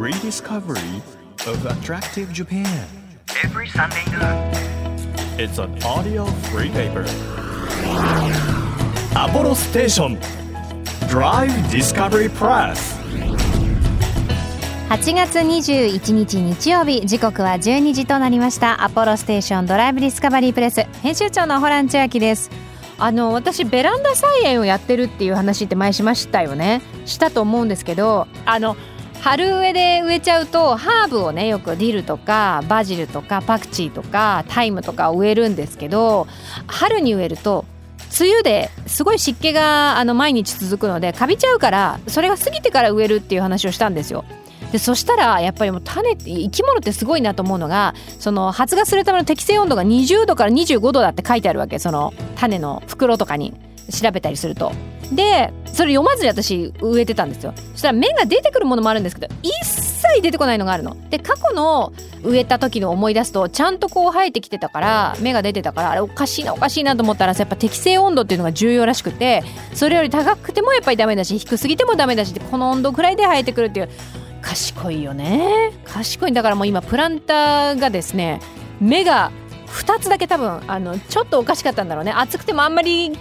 rediscovery of attractive Japan. every Sunday noon. It's an audio free paper. Apollo Station Drive Discovery Press. 8月21日日曜日時刻は12時となりましたアポロステーションドライブディスカバリープレス編集長のホラン千秋ですあの私ベランダ菜園をやってるっていう話って前しましたよねしたと思うんですけどあの春植えで植えちゃうとハーブをねよくディルとかバジルとかパクチーとかタイムとか植えるんですけど春に植えると梅雨ですごい湿気があの毎日続くのでカビちゃうからそれが過ぎてから植えるっていう話をしたんですよ。でそしたらやっぱりもう種って生き物ってすごいなと思うのがその発芽するための適正温度が20度から25度だって書いてあるわけその種の袋とかに調べたりすると。でそれ読まずに私植えてたんですよ。そしたら芽が出てくるものもあるんですけど一切出てこないのがあるの。で過去の植えた時の思い出すとちゃんとこう生えてきてたから芽が出てたからあれおかしいなおかしいなと思ったらやっぱ適正温度っていうのが重要らしくてそれより高くてもやっぱりダメだし低すぎてもダメだしこの温度くらいで生えてくるっていう賢いよね。賢い。んだからもう今プランターがですね芽が2つだけ多分あのちょっとおかしかったんだろうね。暑くてもあんまり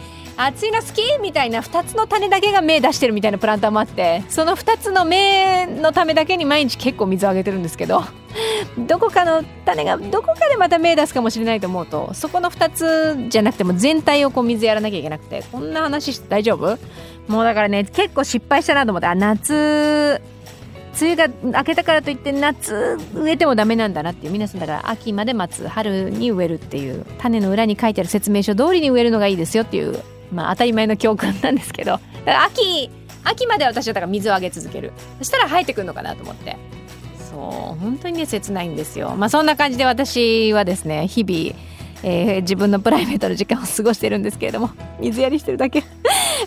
暑いの好き？みたいな2つの種だけが芽出してるみたいなプランターもあってその2つの芽のためだけに毎日結構水をあげてるんですけど どこかの種がどこかでまた芽出すかもしれないと思うとそこの2つじゃなくても全体をこう水やらなきゃいけなくてこんな話して大丈夫？もうだからね結構失敗したなと思ってあ夏梅雨が明けたからといって夏植えてもダメなんだなっていう皆さんだから秋まで待つ春に植えるっていう種の裏に書いてある説明書通りに植えるのがいいですよっていうまあ当たり前の教訓なんですけど 秋秋まで私はだから水をあげ続ける。そしたら生えてくるのかなと思って。そう本当にね切ないんですよ。まあそんな感じで私はですね日々えー自分のプライベートの時間を過ごしてるんですけれども水やりしてるだけ。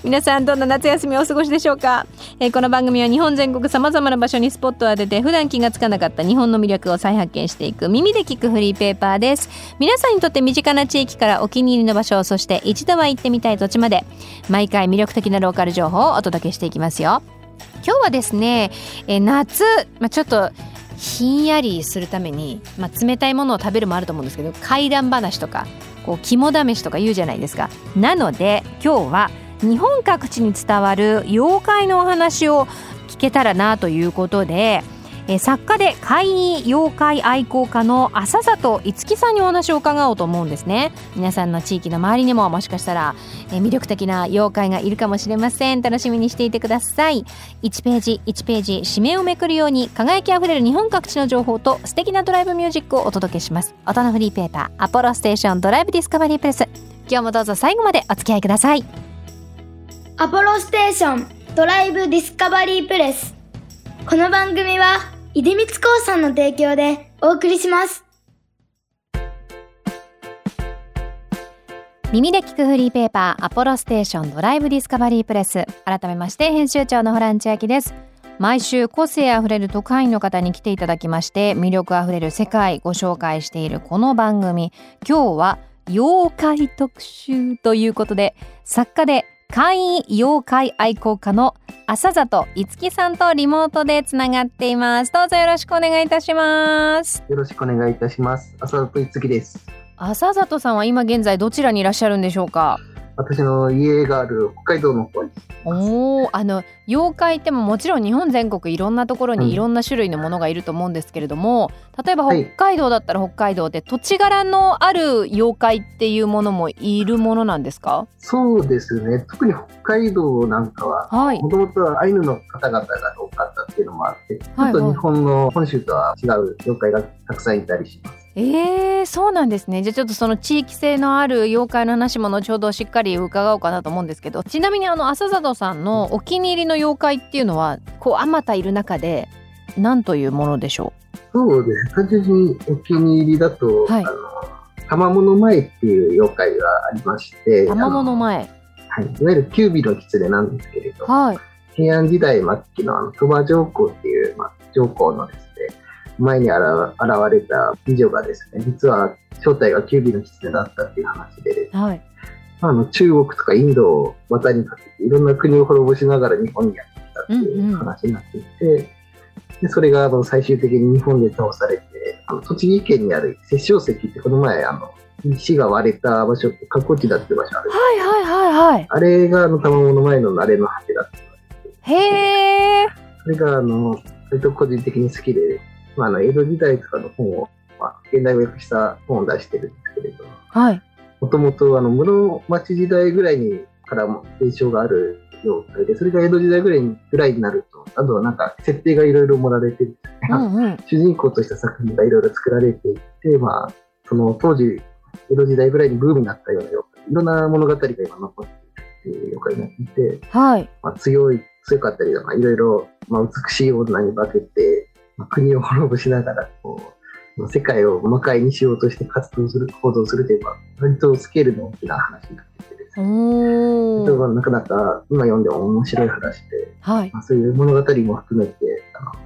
皆さんどんな夏休みをお過ごしでしょうか、えーこの番組は日本全国さまざまな場所にスポットを当てて普段気がつかなかった日本の魅力を再発見していく耳で聞くフリーペーパーです。皆さんにとって身近な地域からお気に入りの場所そして一度は行ってみたい土地まで毎回魅力的なローカル情報をお届けしていきますよ。今日はですね、えー夏、まあ、ちょっとひんやりするために、まあ、冷たいものを食べるもあると思うんですけど怪談話とかこう肝試しとか言うじゃないですか。なので今日は日本各地に伝わる妖怪のお話を聞けたらなということで、え作家で怪異妖怪愛好家の浅里樹さんにお話を伺おうと思うんですね。皆さんの地域の周りにももしかしたら、え魅力的な妖怪がいるかもしれません。楽しみにしていてください。1ページ1ページ紙面をめくるように輝きあふれる日本各地の情報と素敵なドライブミュージックをお届けします。音のフリーペーパーアポロステーションドライブディスカバリープレス。今日もどうぞ最後までお付き合いください。アポロステーションドライブディスカバリープレス。この番組は、出光興産の提供でお送りします。耳で聞くフリーペーパーアポロステーションドライブディスカバリープレス改めまして編集長のホラン千秋です毎週個性あふれる特派員の方に来ていただきまして魅力あふれる世界ご紹介しているこの番組今日は妖怪特集ということで作家で怪異妖怪愛好家の浅里樹さんとリモートでつながっていますどうぞよろしくお願いいたしますよろしくお願いいたします。浅田いつきです。浅里さんは今現在どちらにいらっしゃるんでしょうか？私の家がある北海道の方に。おお、あの妖怪ってももちろん日本全国いろんなところうんにいろんな種類のものがいると思うんですけれども、例えばはい北海道だったら北海道で土地柄のある妖怪っていうものもいるものなんですか？そうですね。特に北海道なんかは、はいもともとはアイヌの方々が多かったっていうのもあって、ちょはいっと日本の本州とは違う妖怪がたくさんいたりします。えー、そうなんですね。じゃあちょっとその地域性のある妖怪の話も後ほどしっかり伺おうかなと思うんですけど、ちなみにあの浅里さんのお気に入りの妖怪っていうのはこうあまたいる中で何というものでしょそうですね。単純にお気に入りだと、はいあの、玉物前っていう妖怪がありまして、う？玉物前。はい。いわゆる九尾の狐なんですけれど、はい。平安時代末期のあの鳥羽上皇っていう、まあ、上皇のですね、前に現現れた美女がですね、実は正体が九尾の狐だったっていう話ではい。まあ、あの中国とかインドを渡りかけていろんな国を滅ぼしながら日本にやってきたっていう話になっていて、でそれがあの最終的に日本で倒されて、あの栃木県にある殺生石ってこの前、あの石が割れた場所、観光地だって場所ある。はいはいはいはい。あれがあの卵の前の慣れの果てだった。へえ。それがあの割と個人的に好きで、まあ、あの江戸時代とかの本を、まあ、現代語訳した本を出してるんですけれど、はい。もともとあの室町時代ぐらいにからも伝承がある妖怪で、それが江戸時代ぐらいにぐらいになると、あとはなんか設定がいろいろ盛られてる、うんうん。主人公とした作品がいろいろ作られていって、まあ、その当時、江戸時代ぐらいにブームになったような妖怪、いろんな物語が今残っているっていう妖怪になっていて、はい。まあ、強い、強かったりとか、いろいろ、まあ、美しい女に化けて、まあ、国を滅ぼしながら、こう、まあ世界を魔界にしようとして活動する、行動するというか、割とスケールの大きな話になっててですね。なかなか今読んでも面白い話で、はい。まあ、そういう物語も含めて、あの、好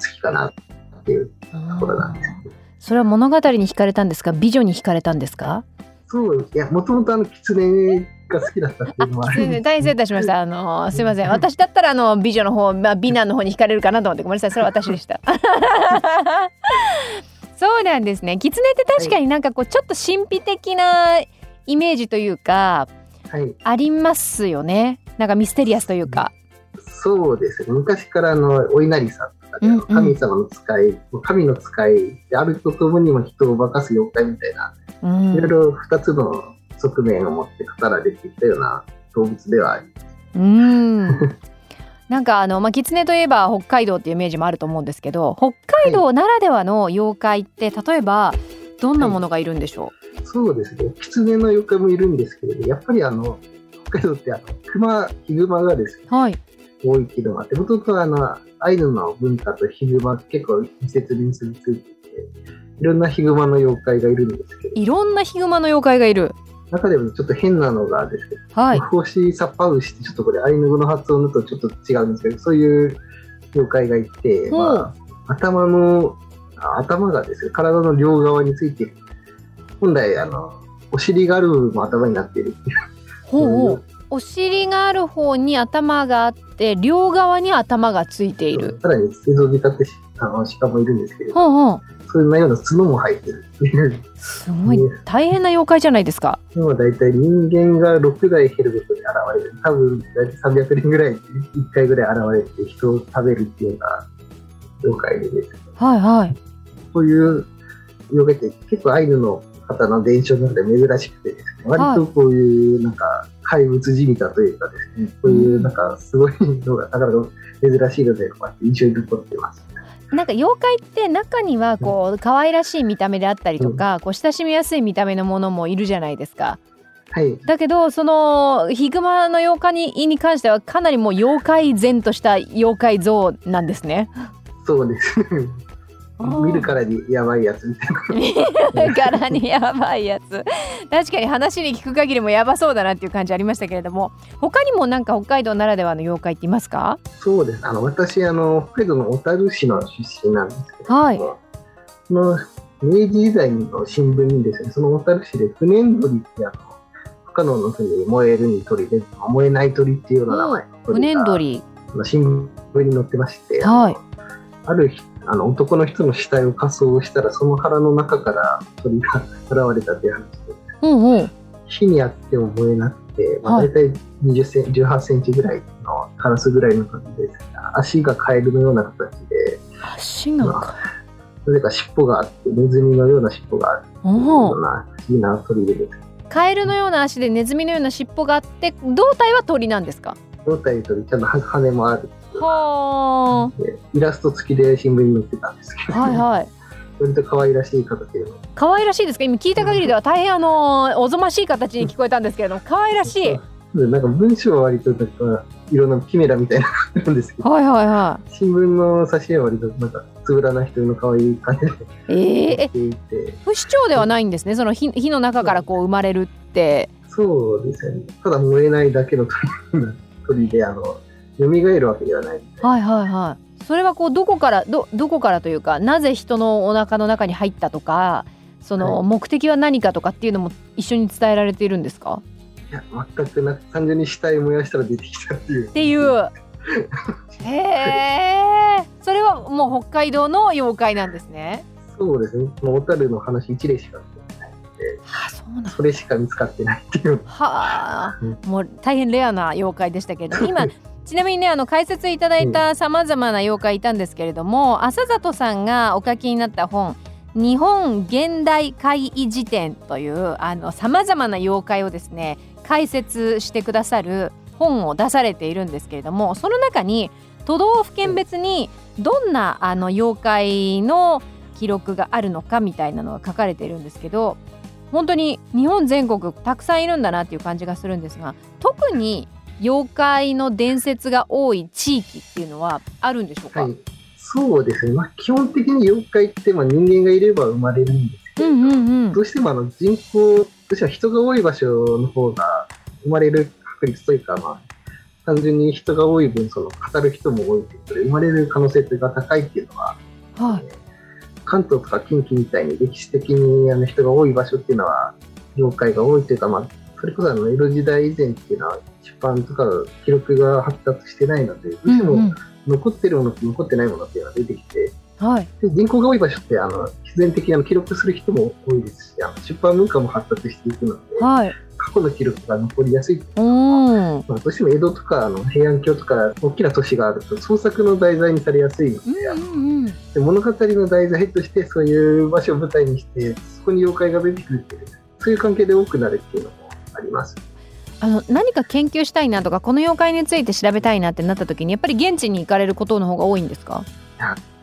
きかなっていうところなんですけど。それは物語に惹かれたんですか？美女に惹かれたんですか？そう、いや、もともとあの、狐が好きだったっていうのもある大変失礼いたしました。あのすいません。私だったらあの美女の方、まあ美男の方に惹かれるかなと思ってごめんなさい。それは私でした。そうなんですね。狐って確かになんかこうちょっと神秘的なイメージというかはい。ありますよね。なんかミステリアスというか。そうですね。昔からあの、お稲荷さんとかで、うんうん神様の使い、神の使いであるとともにも人を化かす妖怪みたいな、うんいろいろ二つの側面を持って語られてきたような動物ではあります。うん。なんかあのまあ狐といえば北海道っていうイメージもあると思うんですけど、北海道ならではの妖怪って例えばどんなものがいるんでしょそうですね。狐の妖怪もいるんですけれど、やっぱりあの、北海道ってあの、熊、ヒグマがですね、う。はい。多いっていうのがあって、もともとあの、アイヌの文化とヒグマ結構密接に結びついていて、いろんなヒグマの妖怪がいるんですけど、いろんなヒグマの妖怪がいる。中でもちょっと変なのがですね、はい。ホシサッパウシってちょっとこれアイヌ語の発音だとちょっと違うんですけど、そういう妖怪がいて、まあ、頭の、あ頭がですね、体の両側についている。本来、あの、お尻がある部分も頭になっているっていう。ほう。お尻がある方に頭があって両側に頭がついている。さらに、エゾジカってしあの鹿もいるんですけれど、ほうほう。そういうような角も生えてるっていう。すごい大変な妖怪じゃないですか。でも大体人間が6代減るごとに現れる。多分大体300人ぐらい、1回ぐらい現れて人を食べるっていうような妖怪でね。はいはい。そういう妖怪って結構アイヌの方の伝承の中で珍しくてね、割とこういうなんか怪物じみたというかですね、こういうなんかすごいのがなかなか珍しいので、こうやって印象に残ってます。なんか妖怪って中にはこう可愛らしい見た目であったりとか、こう親しみやすい見た目のものもいるじゃないですか。はい。だけどそのヒグマの妖怪にに関してはかなりもう妖怪然とした妖怪像なんですね。そうですね。見るからにやばいやつみたいな。柄にやばいやつ確かに話に聞く限りもやばそうだなっていう感じありましたけれども他にもなんか北海道ならではの妖怪っていますか？そうです。あの、私、あの、北海道の小樽市の出身なんですけれども、はい。その明治時代の新聞にですね、その小樽市で不燃鳥ってあの、不可能の国に燃えるに鳥で、燃えない鳥っていうような名前の不鳥が燃鳥。あの新聞に載ってまして、はい。ある日あの男の人の死体を火葬したら、その腹の中から鳥が現れたという話で、うんうん。火にあっても燃えなくて、まあ、はい。大体20セン18センチぐらいのカラスぐらいの鳥でで足がカエルのような形で、足がか。なぜか尻尾があって、ネズミのような尻尾があるおよおうな不思議な鳥でです。ね、カエルのような足でネズミのような尻尾があって胴体は鳥なんですか？胴体鳥、ちゃんと羽もある。はでイラスト付きで新聞に載ってたんですけど、あはいはい。割と可愛らしい形で、可愛らしいですか？今聞いた限りでは大変あのおぞましい形に聞こえたんですけれども可愛らしい。でなんか文章は割となんかいろんなキメラみたいなのがあるんですけど、はいはいは新聞の挿絵は割となんかつぶらな人の可愛い感じで。いえー、ていて、不死鳥ではないんですね？その火火の中からこう生まれるって。そうですね。ただ燃えないだけの鳥鳥で、あの、蘇るわけではない。はいはいはいそれはこうどこからどどこからというかなぜ人のお腹の中に入ったとかそのはい目的は何かとかっていうのも一緒に伝えられているんですか？いや、全くなく、単純に死体を燃やしたら出てきたっていう。っていうへえそれは海道の妖怪なんですね。そうですね。もう小樽の話一例しかはあ、そうなんだそれしか見つかってないっていう。はあうん、もう大変レアな妖怪でしたけれども今 ちなみにねあの解説いただいたさまざまな妖怪いたんですけれども浅里さんがお書きになった本「日本現代怪異辞典」というさまざまな妖怪をですね解説してくださる本を出されているんですけれどもその中に都道府県別にどんなあの妖怪の記録があるのかみたいなのが書かれているんですけど本当に日本全国たくさんいるんだなっていう感じがするんですが特に妖怪の伝説が多い地域っていうのはあるんでしょうか、はい。そうですね。まあ、基本的に妖怪って、まあ、人間がいれば生まれるんですけど、うんうんうんどうしてもあの人口としては人が多い場所の方が生まれる確率というか、まあ、単純に人が多い分、その語る人も多いということで、生まれる可能性が高いっていうのは、はい関東とか近畿みたいに歴史的にあの人が多い場所っていうのは、妖怪が多いというか、まあ、それこそあの江戸時代以前っていうのは、出版とか記録が発達してないので、どうしても残ってるものと残ってないものっていうのが出てきて、はい。で人口が多い場所ってあの必然的にあの記録する人も多いですし、あの出版文化も発達していくので、はい。過去の記録が残りやすい。うーん。まあ、どうしても江戸とかあの平安京とか大きな都市があると創作の題材にされやすいので、うんうんうん。で物語の題材としてそういう場所を舞台にしてそこに妖怪が出てくるっていうそういう関係で多くなるっていうのもあります。あの何か研究したいなとかこの妖怪について調べたいなってなった時にやっぱり現地に行かれることの方が多いんですか？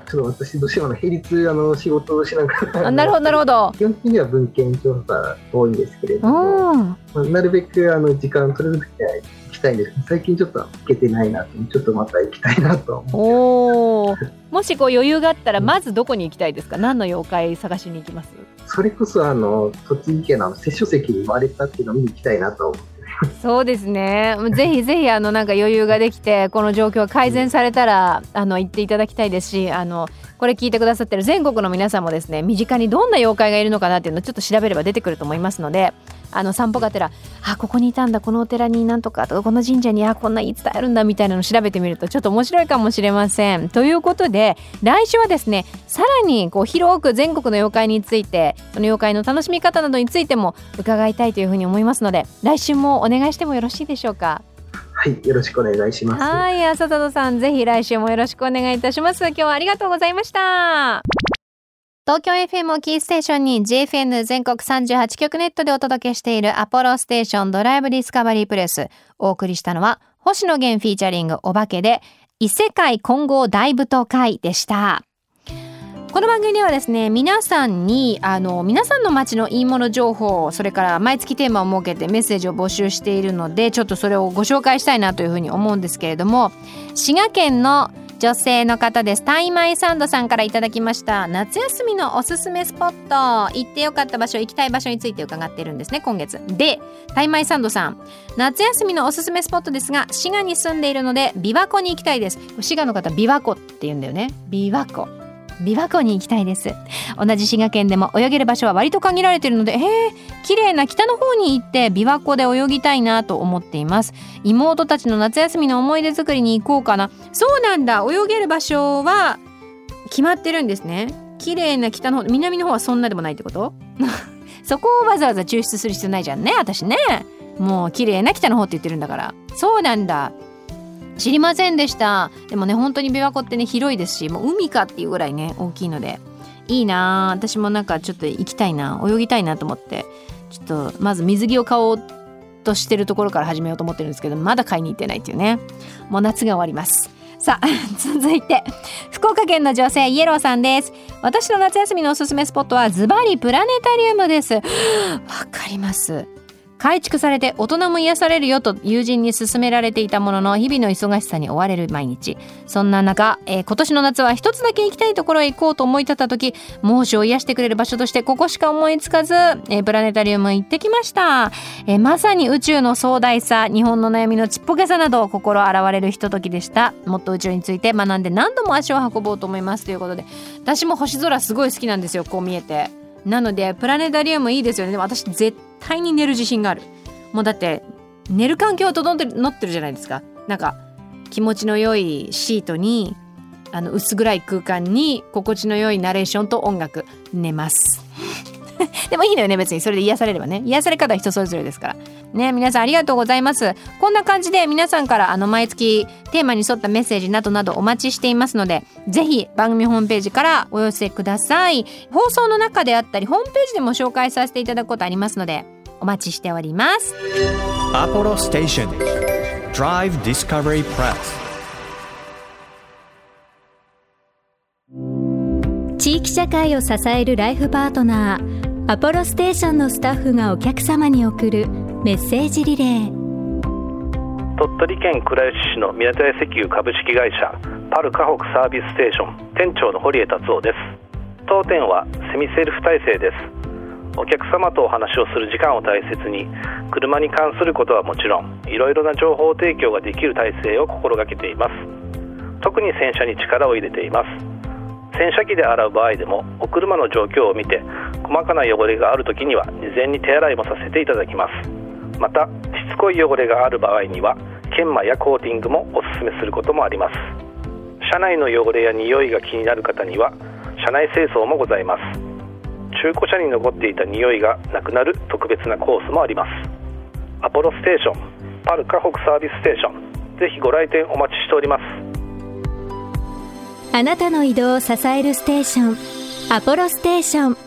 ちょっと私どうしてもあの並立あの仕事をしながら。あなるほどなるほど。基本的には文献調査が多いんですけれども、うんまあ、なるべくあの時間取れるときは行きたいんです。最近ちょっと行けてないなとちょっとまた行きたいなと。思っておー。もしこう余裕があったらまずどこに行きたいですか？何の妖怪探しに行きます？それこそあの栃木県のあの摂書石に割れたっていうのを見に行きたいなと思ってそうですね。ぜひぜひあのなんか余裕ができてこの状況が改善されたらあの行っていただきたいですし、あのこれ聞いてくださってる全国の皆さんもですね、身近にどんな妖怪がいるのかなっていうのをちょっと調べれば出てくると思いますので、あの散歩がてら、あここにいたんだ、このお寺になんとかとかこの神社にあこんな言い伝えるんだみたいなのを調べてみるとちょっと面白いかもしれません。ということで来週はですね、さらにこう広く全国の妖怪について、その妖怪の楽しみ方などについても伺いたいというふうに思いますので、来週もお願いしてもよろしいでしょうか？はいよろしくお願いします。はい、浅田さん、ぜひ来週もよろしくお願いいたします。今日はありがとうございました。東京 FM をキーステーションに JFN 全国38局ネットでお届けしているアポロステーションドライブディスカバリープレス。お送りしたのは星野源フィーチャリングお化けで異世界混合大舞踏会でした。この番組ではですね皆さんにあの皆さんの街のいいもの情報それから毎月テーマを設けてメッセージを募集しているのでちょっとそれをご紹介したいなというふうに思うんですけれども滋賀県の女性の方です。タイマイサンドさんからいただきました。夏休みのおすすめスポット。行ってよかった場所行きたい場所について伺っているんですね今月。でタイマイサンドさん。夏休みのおすすめスポットですが滋賀に住んでいるので琵琶湖に行きたいです。滋賀の方琵琶湖って言うんだよね。琵琶湖。琵琶湖に行きたいです。同じ滋賀県でも泳げる場所は割と限られているのでへえ綺麗な北の方に行って琵琶湖で泳ぎたいなと思っています。妹たちの夏休みの思い出作りに行こうかな。そうなんだ。泳げる場所は決まってるんですね。綺麗な北の方南の方はそんなでもないってこと？そこをわざわざ抽出する必要ないじゃんね私ね。もう綺麗な北の方って言ってるんだから。そうなんだ。知りませんでした。でもね本当に琵琶湖ってね広いですしもう海かっていうぐらいね大きいのでいいなあ私もなんかちょっと行きたいな泳ぎたいなと思ってちょっとまず水着を買おうとしてるところから始めようと思ってるんですけどまだ買いに行ってないっていうね。もう夏が終わります。さあ 続いて福岡県の女性イエローさんです。私の夏休みのおすすめスポットはズバリプラネタリウムです。わかります。改築されて大人も癒されるよと友人に勧められていたものの日々の忙しさに追われる毎日。そんな中、えー今年の夏は一つだけ行きたいところへ行こうと思い立った時猛暑を癒してくれる場所としてここしか思いつかず、えープラネタリウム行ってきました、えーまさに宇宙の壮大さ日本の悩みのちっぽけさなど心洗われるひとときでした。もっと宇宙について学んで何度も足を運ぼうと思いますということで。私も星空すごい好きなんですよこう見えて。なのでプラネタリウムいいですよね。でも私絶対に寝る自信がある。もうだって寝る環境は整ってるってるじゃないですか。なんか気持ちの良いシートにあの薄暗い空間に心地の良いナレーションと音楽寝ます。でもいいのよね別に。それで癒されればね。癒され方は人それぞれですから。ね皆さんありがとうございます。こんな感じで皆さんからあの毎月テーマに沿ったメッセージなどなどお待ちしていますのでぜひ番組ホームページからお寄せください。放送の中であったりホームページでも紹介させていただくことありますのでお待ちしております。アポロステーション Drive Discovery Press. 地域社会を支えるライフパートナーアポロステーションのスタッフがお客様に送るメッセージリレー。鳥取県倉吉市の宮田屋石油株式会社パル河北サービスステーション店長の堀江達夫です。当店はセミセルフ体制です。お客様とお話をする時間を大切に車に関することはもちろんいろいろな情報提供ができる体制を心がけています。特に洗車に力を入れています。洗車機で洗う場合でもお車の状況を見て細かな汚れがある時には事前に手洗いもさせていただきます。またしつこい汚れがある場合には研磨やコーティングもおすすめすることもあります。車内の汚れや匂いが気になる方には車内清掃もございます。中古車に残っていた匂いがなくなる特別なコースもあります。アポロステーションパル河北サービスステーションぜひご来店お待ちしております。あなたの移動を支えるステーションアポロステーション。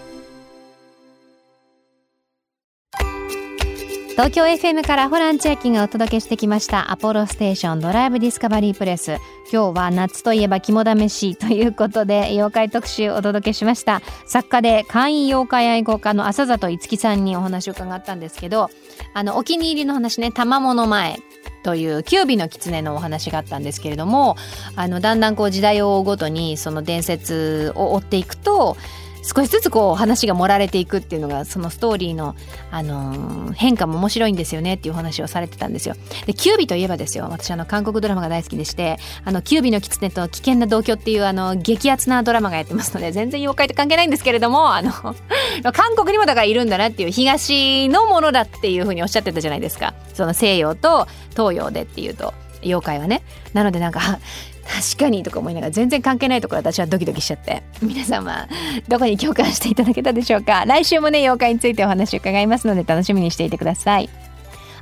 東京 FM からホラン千秋がお届けしてきましたアポロステーションドライブディスカバリープレス。今日は夏といえば肝試しということで妖怪特集をお届けしました。作家で簡易妖怪愛好家の浅里いつきさんにお話を伺ったんですけどあのお気に入りの話ね玉物前。というキュービの狐のお話があったんですけれどもあのだんだんこう時代を追うごとにその伝説を追っていくと少しずつこう話が盛られていくっていうのがそのストーリーの、あのー変化も面白いんですよねっていうお話をされてたんですよ。でキュービといえばですよ。私あの韓国ドラマが大好きでしてあのキュービの狐と危険な同居っていうあの激アツなドラマがやってますので全然妖怪と関係ないんですけれどもあの 韓国にもだからいるんだなっていう東のものだっていうふうにおっしゃってたじゃないですか。その西洋と東洋でっていうと。妖怪はね。なのでなんか確かにとか思いながら全然関係ないところ私はドキドキしちゃって。皆様どこに共感していただけたでしょうか。来週もね妖怪についてお話を伺いますので楽しみにしていてください。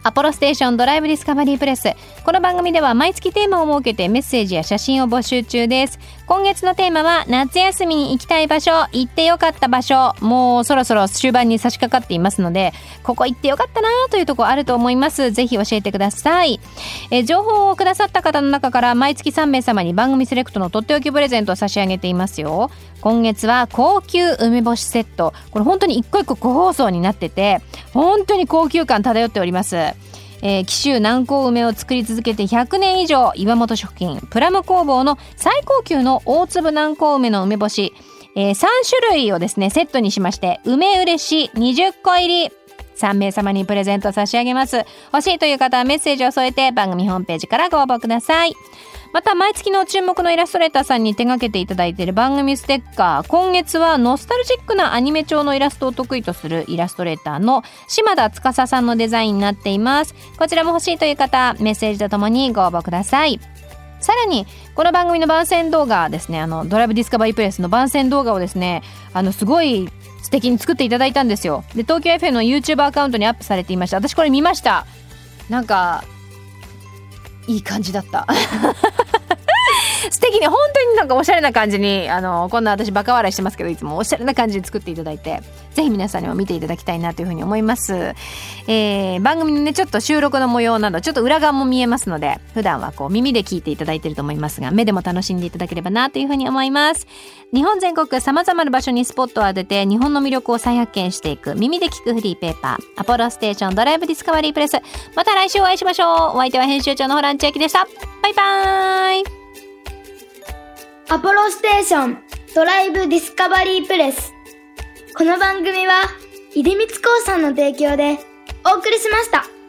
アポロステーションドライブディスカバリープレスこの番組では毎月テーマを設けてメッセージや写真を募集中です。今月のテーマは夏休みに行きたい場所行ってよかった場所。もうそろそろ終盤に差し掛かっていますのでここ行ってよかったなというとこあると思います。ぜひ教えてください。え情報をくださった方の中から毎月3名様に番組セレクトのとっておきプレゼントを差し上げていますよ。今月は高級梅干しセット。これ本当に一個一個個包装になってて本当に高級感漂っております。えー、紀州南高梅を作り続けて100年以上岩本食品プラム工房の最高級の大粒南高梅の梅干し、えー、3種類をですねセットにしまして梅うれし20個入り。3名様にプレゼント差し上げます。欲しいという方はメッセージを添えて番組ホームページからご応募ください。また毎月の注目のイラストレーターさんに手掛けていただいている番組ステッカー今月はノスタルジックなアニメ調のイラストを得意とするイラストレーターの島田司さんのデザインになっています。こちらも欲しいという方メッセージとともにご応募くださいさらにこの番組の番宣動画ですねあのドライブディスカバリープレスの番宣動画をですねあのすごい素敵に作っていただいたんですよ。で東京 FM の YouTube アカウントにアップされていました私これ見ました。なんかいい感じだった。素敵に本当になんかおしゃれな感じにあのこんな私バカ笑いしてますけどいつもおしゃれな感じで作っていただいてぜひ皆さんにも見ていただきたいなというふうに思います、えー番組のねちょっと収録の模様などちょっと裏側も見えますので普段はこう耳で聞いていただいてると思いますが目でも楽しんでいただければなというふうに思います。日本全国さまざまな場所にスポットを当てて日本の魅力を再発見していく耳で聞くフリーペーパーアポロステーションドライブディスカバリープレス。また来週お会いしましょう。お相手は編集長のホラン千秋でした。バイバーイ。アポロステーションドライブディスカバリープレス。この番組は、出光興産の提供でお送りしました。